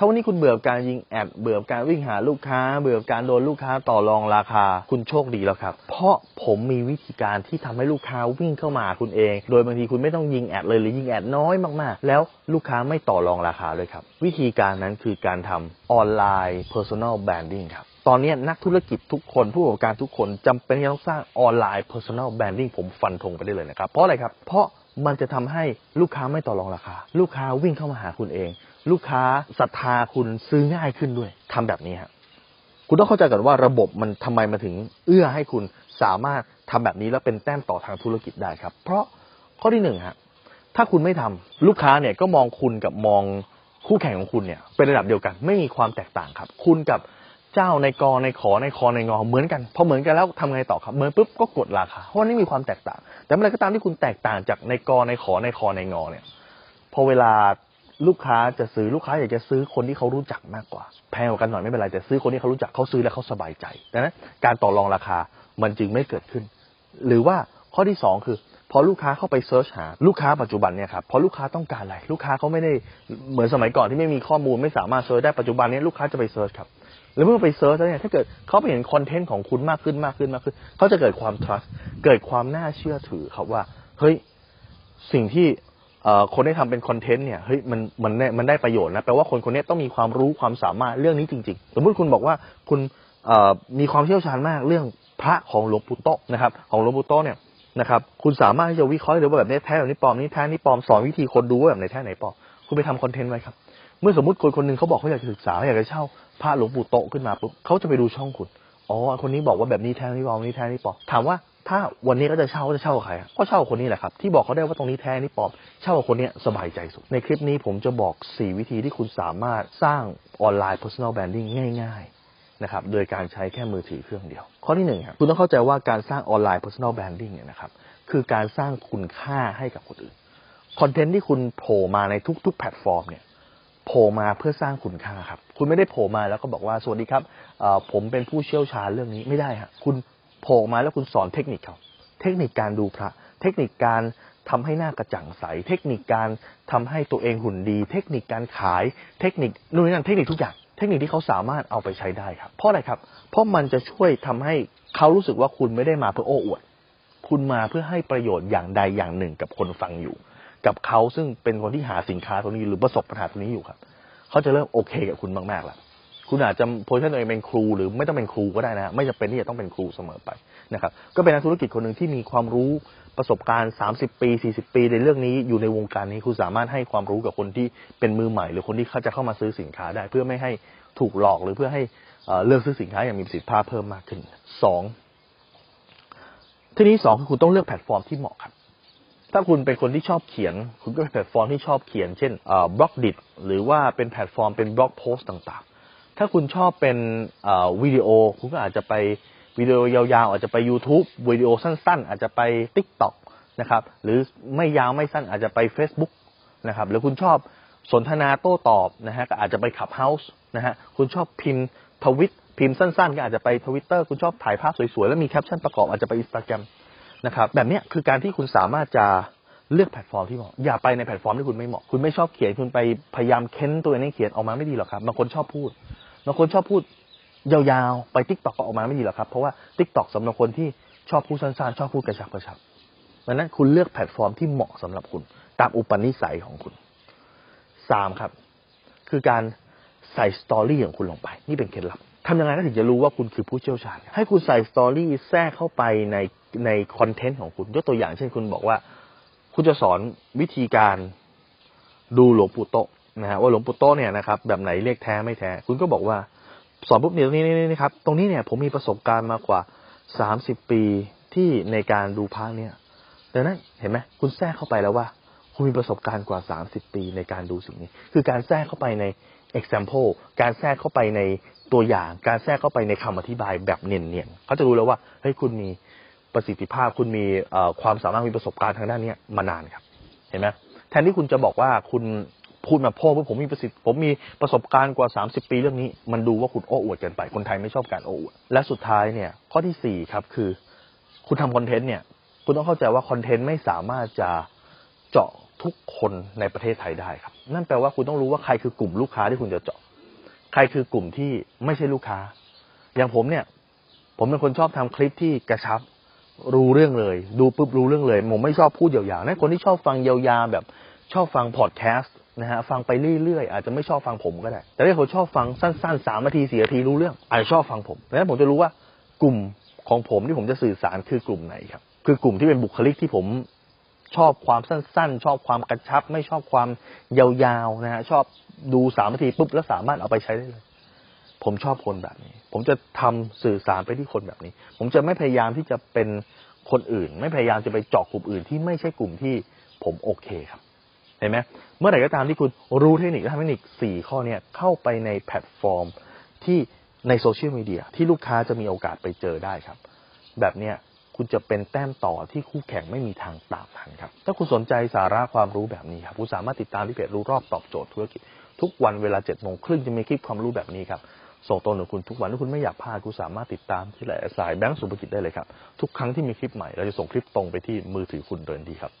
ถ้าวันนี้คุณเบื่อการยิงแอดเบื่อการวิ่งหาลูกค้า เบื่อการโดนลูกค้าต่อรองราคา คุณโชคดีแล้วครับ เพราะผมมีวิธีการที่ทำให้ลูกค้าวิ่งเข้ามาคุณเอง โดยบางทีคุณไม่ต้องยิงแอดเลยหรือยิงแอดน้อยมากๆ แล้วลูกค้าไม่ต่อรองราคาเลยครับ วิธีการนั้นคือการทำออนไลน์ personal branding ครับตอนนี้นักธุรกิจทุกคนผู้ประกอบการทุกคนจำเป็นที่ต้องสร้างออนไลน์ personal branding ผมฟันธงไปได้เลยนะครับ เพราะอะไรครับ เพราะมันจะทำให้ลูกค้าไม่ต่อรองราคา ลูกค้าวิ่งเข้ามาหาคุณเอง ลูกค้าศรัทธาคุณซื้อง่ายขึ้นด้วยทำแบบนี้ฮะคุณต้องเข้าใจก่อนว่าระบบมันทำไมมาถึง เอื้อให้คุณสามารถทำแบบนี้แล้วเป็นแต้มต่อทางธุรกิจได้ครับ เพราะข้อที่หนึ่งฮะถ้าคุณไม่ทำลูกค้าเนี่ยก็มองคุณกับมองคู่แข่งของคุณเนี่ยเป็นระดับเดียวกัน ไม่มีความแตกต่างครับ คุณกับเจ้าในกอในขอในคอในงอเหมือนกันพอเหมือนกันแล้วทำไงต่อครับเหมือนปุ๊บก็กดราคาเพราะนี่มีความแตกต่าง แต่เมื่อไรก็ตามที่คุณแตกต่างจากนาย ก นาย ข นาย ค นาย งเนี่ยพอเวลา ลูกค้าจะซื้อลูกค้าอยากจะซื้อคนที่เขารู้จักมากกว่า แพงกว่ากันหน่อยไม่เป็นไรแต่ซื้อคนที่เขารู้จักเขาซื้อแล้วเขาสบายใจดังนั้นการต่อรองราคามันจึงไม่เกิดขึ้น หรือว่าข้อที่สองคือ พอลูกค้าเข้าไป search หาลูกค้าปัจจุบันเนี่ยครับพอลูกค้าต้องการอะไร ลูกค้าเขาไม่ได้เหมือนสมัยก่อนที่ไม่มีข้อมูลไม่สามารถ search ได้ปัจจุบันนี้ลูกค้าจะไป search ครับแล้วเมื่อไป search แล้วเนี่ยถ้าเกิดเขาไปเห็น content ของคุณมากขึ้นมากขึ้นมากขึ้นเขาจะเกิดความ trust เกิดความน่าเชื่อถือครับว่าเฮ้ยสิ่งที่ คนที่ทำเป็นคอนเทนต์เนี่ยเฮ้ยมันมันมันได้ประโยชน์นะแปลว่าคนคนนี้ต้องมีความรู้ความสามารถเรื่องนี้จริง ๆ สมมติคุณบอกว่าคุณมีความเชี่ยวชาญมากเรื่องพระของหลวงปู่โตนะครับ ของหลวงปู่โตเนี่ยนะครับคุณสามารถที่จะวิเคราะห์ได้ว่าแบบนี้แท้แบบนี้ปลอมนี้แท้นี้ปลอมสอนวิธีคนดูว่าแบบไหนแท้ไหนปลอมคุณไปทำคอนเทนต์ไว้ครับ เมื่อสมมติคนคนหนึ่งเขาบอกเขาอยากจะศึกษาอยากจะเช่าพระหลวงปู่โตขึ้นมาปุ๊บเขาจะไปดูช่องคุณอ๋อคนนี้บอกว่าแบบนี้แท้นี้ปลอมนี้แท้นี้ปลอมถามว่า ถ้าวันนี้ก็จะเช่าก็จะเช่าใครก็เช่าคนนี้แหละครับ ที่บอกเขาได้ว่าตรงนี้แท้นี่ปลอมเช่าคนนี้สบายใจสุด ในคลิปนี้ผมจะบอก 4 วิธีที่คุณสามารถสร้างออนไลน์ personal branding ง่ายๆนะครับโดยการใช้แค่มือถือเครื่องเดียว ข้อที่หนึ่งครับคุณต้องเข้าใจว่าการสร้างออนไลน์ personal branding เนี่ยนะครับคือการสร้างคุณค่าให้กับคนอื่นคอนเทนต์ที่คุณโผล่มาในทุก ๆ แพลตฟอร์มเนี่ยโผล่มาเพื่อสร้างคุณค่าครับ คุณไม่ได้โผล่มาแล้วก็บอกว่าสวัสดีครับผมเป็นผู้เชี่ยวชาญเรื่องนี้ไม่ได้ครับคุณ โผล่มาแล้วคุณสอนเทคนิคเขาเทคนิคการดูพระ เทคนิคการทำให้หน้ากระจ่างใส เทคนิคการทำให้ตัวเองหุ่นดี เทคนิคการขาย เทคนิคนู่นนั่นเทคนิคทุกอย่าง เทคนิคที่เขาสามารถเอาไปใช้ได้ครับ เพราะอะไรครับ เพราะมันจะช่วยทำให้เขารู้สึกว่าคุณไม่ได้มาเพื่อโอ้อวด คุณมาเพื่อให้ประโยชน์อย่างใดอย่างหนึ่งกับคนฟังอยู่ กับเขาซึ่งเป็นคนที่หาสินค้าตรงนี้หรือประสบปัญหาตรงนี้อยู่ครับ เขาจะเริ่มโอเคกับคุณมากๆแล้ว คุณอาจจะโพสชั่นตัวเองเป็นครู หรือไม่ต้องเป็นครูก็ได้นะไม่จำเป็นที่จะต้องเป็นครูเสมอไปนะครับ ก็เป็นนักธุรกิจคนหนึ่งที่มีความรู้ประสบการณ์ 30 ปี 40 ปี ในเรื่องนี้อยู่ในวงการนี้คุณสามารถให้ความรู้กับคนที่เป็นมือใหม่ หรือคนที่เขาจะเข้ามาซื้อสินค้าได้ เพื่อไม่ให้ถูกหลอกหรือเพื่อให้เลือกซื้อสินค้าอย่างมีประสิทธิภาพเพิ่มมากขึ้นสองที่นี้สองคือคุณต้องเลือกแพลตฟอร์มที่เหมาะครับถ้าคุณเป็นคนที่ชอบเขียน คุณก็เป็นแพลตฟอร์มที่ชอบเขียน เช่น Blockdit หรือว่าเป็นแพลตฟอร์มเป็น blog post ต่าง ถ้าคุณชอบเป็นวิดีโอ คุณก็อาจจะไปวิดีโอยาวๆ อาจจะไป YouTube วิดีโอสั้น ๆ อาจจะไป TikTok นะครับหรือไม่ยาวไม่สั้นอาจจะไป Facebook นะครับหรือคุณชอบสนทนาโต้ตอบนะฮะก็อาจจะไป Clubhouse นะฮะคุณชอบพิมพ์ทวิตพิมพ์สั้นๆ ก็อาจจะไปทวิตเตอร์คุณชอบถ่ายภาพสวยๆ แล้วมีแคปชั่นประกอบอาจจะไปอินสตาแกรมนะครับแบบนี้คือการที่คุณสามารถจะเลือกแพลตฟอร์มที่เหมาะ อย่าไปในแพลตฟอร์มที่คุณไม่เหมาะ คุณไม่ชอบเขียนคุณไปพยายามเค้นตัวเองให้เขียนออกมาไม่ดีหรอกครับบางคนชอบพูด บางคนชอบพูดยาวๆ ไป TikTok ก็ออกมาไม่ดีหรอกครับ เพราะว่า TikTok สำหรับคนที่ชอบพูดสั้นๆ ชอบพูดกระชับกระชับดังนั้นคุณเลือกแพลตฟอร์มที่เหมาะสำหรับคุณ ตามอุปนิสัยของคุณสามครับ คือการใส่ story ของคุณลงไป นี่เป็นเคล็ดลับทำยังไงก็ถึงจะรู้ว่าคุณคือผู้เชี่ยวชาญ ให้คุณใส่ story แทรกเข้าไปในในคอนเทนต์ของคุณ ยกตัวอย่างเช่นคุณบอกว่า คุณจะสอนวิธีการดูหลวงปู่โต นะฮะว่าหลวงปู่โตเนี่ยนะครับแบบไหนเรียกแท้ไม่แท้ คุณก็บอกว่า สอนปุ๊บเนี่ยตรงนี้นี่ครับ ตรงนี้เนี่ยผมมีประสบการณ์มากว่าสามสิบปีที่ในการดูพระเนี่ยดังนั้นเห็นไหมคุณแทรกเข้าไปแล้วว่า คุณมีประสบการณ์กว่าสามสิบปีในการดูสิ่งนี้ คือการแทรกเข้าไปใน example การแทรกเข้าไปในตัวอย่าง การแทรกเข้าไปในคำอธิบายแบบเนียนๆเขาจะรู้แล้วว่าเฮ้ยคุณมีประสิทธิภาพ คุณมีความสามารถมีประสบการณ์ทางด้านนี้มานานครับ เห็นไหมแทนที่คุณจะบอกว่าคุณ พูดมาพ่อว่าผมมีประสิทธิ์ผมมีประสบการณ์กว่า 30 ปีเรื่องนี้ มันดูว่าคุณโอ้อวดเกันไปคนไทยไม่ชอบการโอ้อวดและสุดท้ายเนี่ยข้อที่สี่ครับคือ คุณทำคอนเทนต์เนี่ยคุณต้องเข้าใจว่าคอนเทนต์ไม่สามารถจะเจาะทุกคนในประเทศไทยได้ครับ นั่นแปลว่าคุณต้องรู้ว่าใครคือกลุ่มลูกค้าที่คุณจะเจาะ ใครคือกลุ่มที่ไม่ใช่ลูกค้า อย่างผมเนี่ย ผมเป็นคนชอบทำคลิปที่กระชับ รู้เรื่องเลย ดูปุ๊บรู้เรื่องเลย ผมไม่ชอบพูดยาวๆนะคนที่ชอบฟังยาวๆแบบชอบฟังพอดแคสต์นะฮะฟังไปเรื่อยๆอาจจะไม่ชอบฟังผมก็ได้ แต่ถ้าคนชอบฟังสั้นๆสามนาทีสี่นาทีรู้เรื่อง อาจจะชอบฟังผมดังนั้นผมจะรู้ว่ากลุ่มของผมที่ผมจะสื่อสารคือกลุ่มไหนครับ คือกลุ่มที่เป็นบุคลิกที่ผมชอบความสั้น ๆ ชอบความกระชับ ไม่ชอบความยาวๆนะฮะชอบดูสามนาทีปุ๊บแล้วสามารถเอาไปใช้ได้เลย ผมชอบคนแบบนี้ ผมจะทำสื่อสารไปที่คนแบบนี้ ผมจะไม่พยายามที่จะเป็นคนอื่น ไม่พยายามจะไปเจาะกลุ่มอื่นที่ไม่ใช่กลุ่มที่ผมโอเคครับ เห็นไหมเมื่อไหร่ก็ตามที่คุณรู้เทคนิคและเทคนิคสี่ข้อเนี้ยเข้าไปในแพลตฟอร์มที่ในโซเชียลมีเดียที่ลูกค้าจะมีโอกาสไปเจอได้ครับ แบบเนี้ยคุณจะเป็นแต้มต่อที่คู่แข่งไม่มีทางตามทันครับ ถ้าคุณสนใจสาระความรู้แบบนี้ครับ คุณสามารถติดตามที่เพจรู้รอบตอบโจทย์ธุรกิจ ทุกวันเวลาเจ็ดโมงครึ่งจะมีคลิปความรู้แบบนี้ครับ ส่งตรงถึงคุณทุกวันถ้าคุณไม่อยากพลาดคุณสามารถติดตามที่หลายสายแบงก์สุภกิจได้เลยครับ ทุกครั้งที่มีคลิปใหม่เราจะส่งคลิปตรงไปที่มือถือคุณโดยทันทีครับ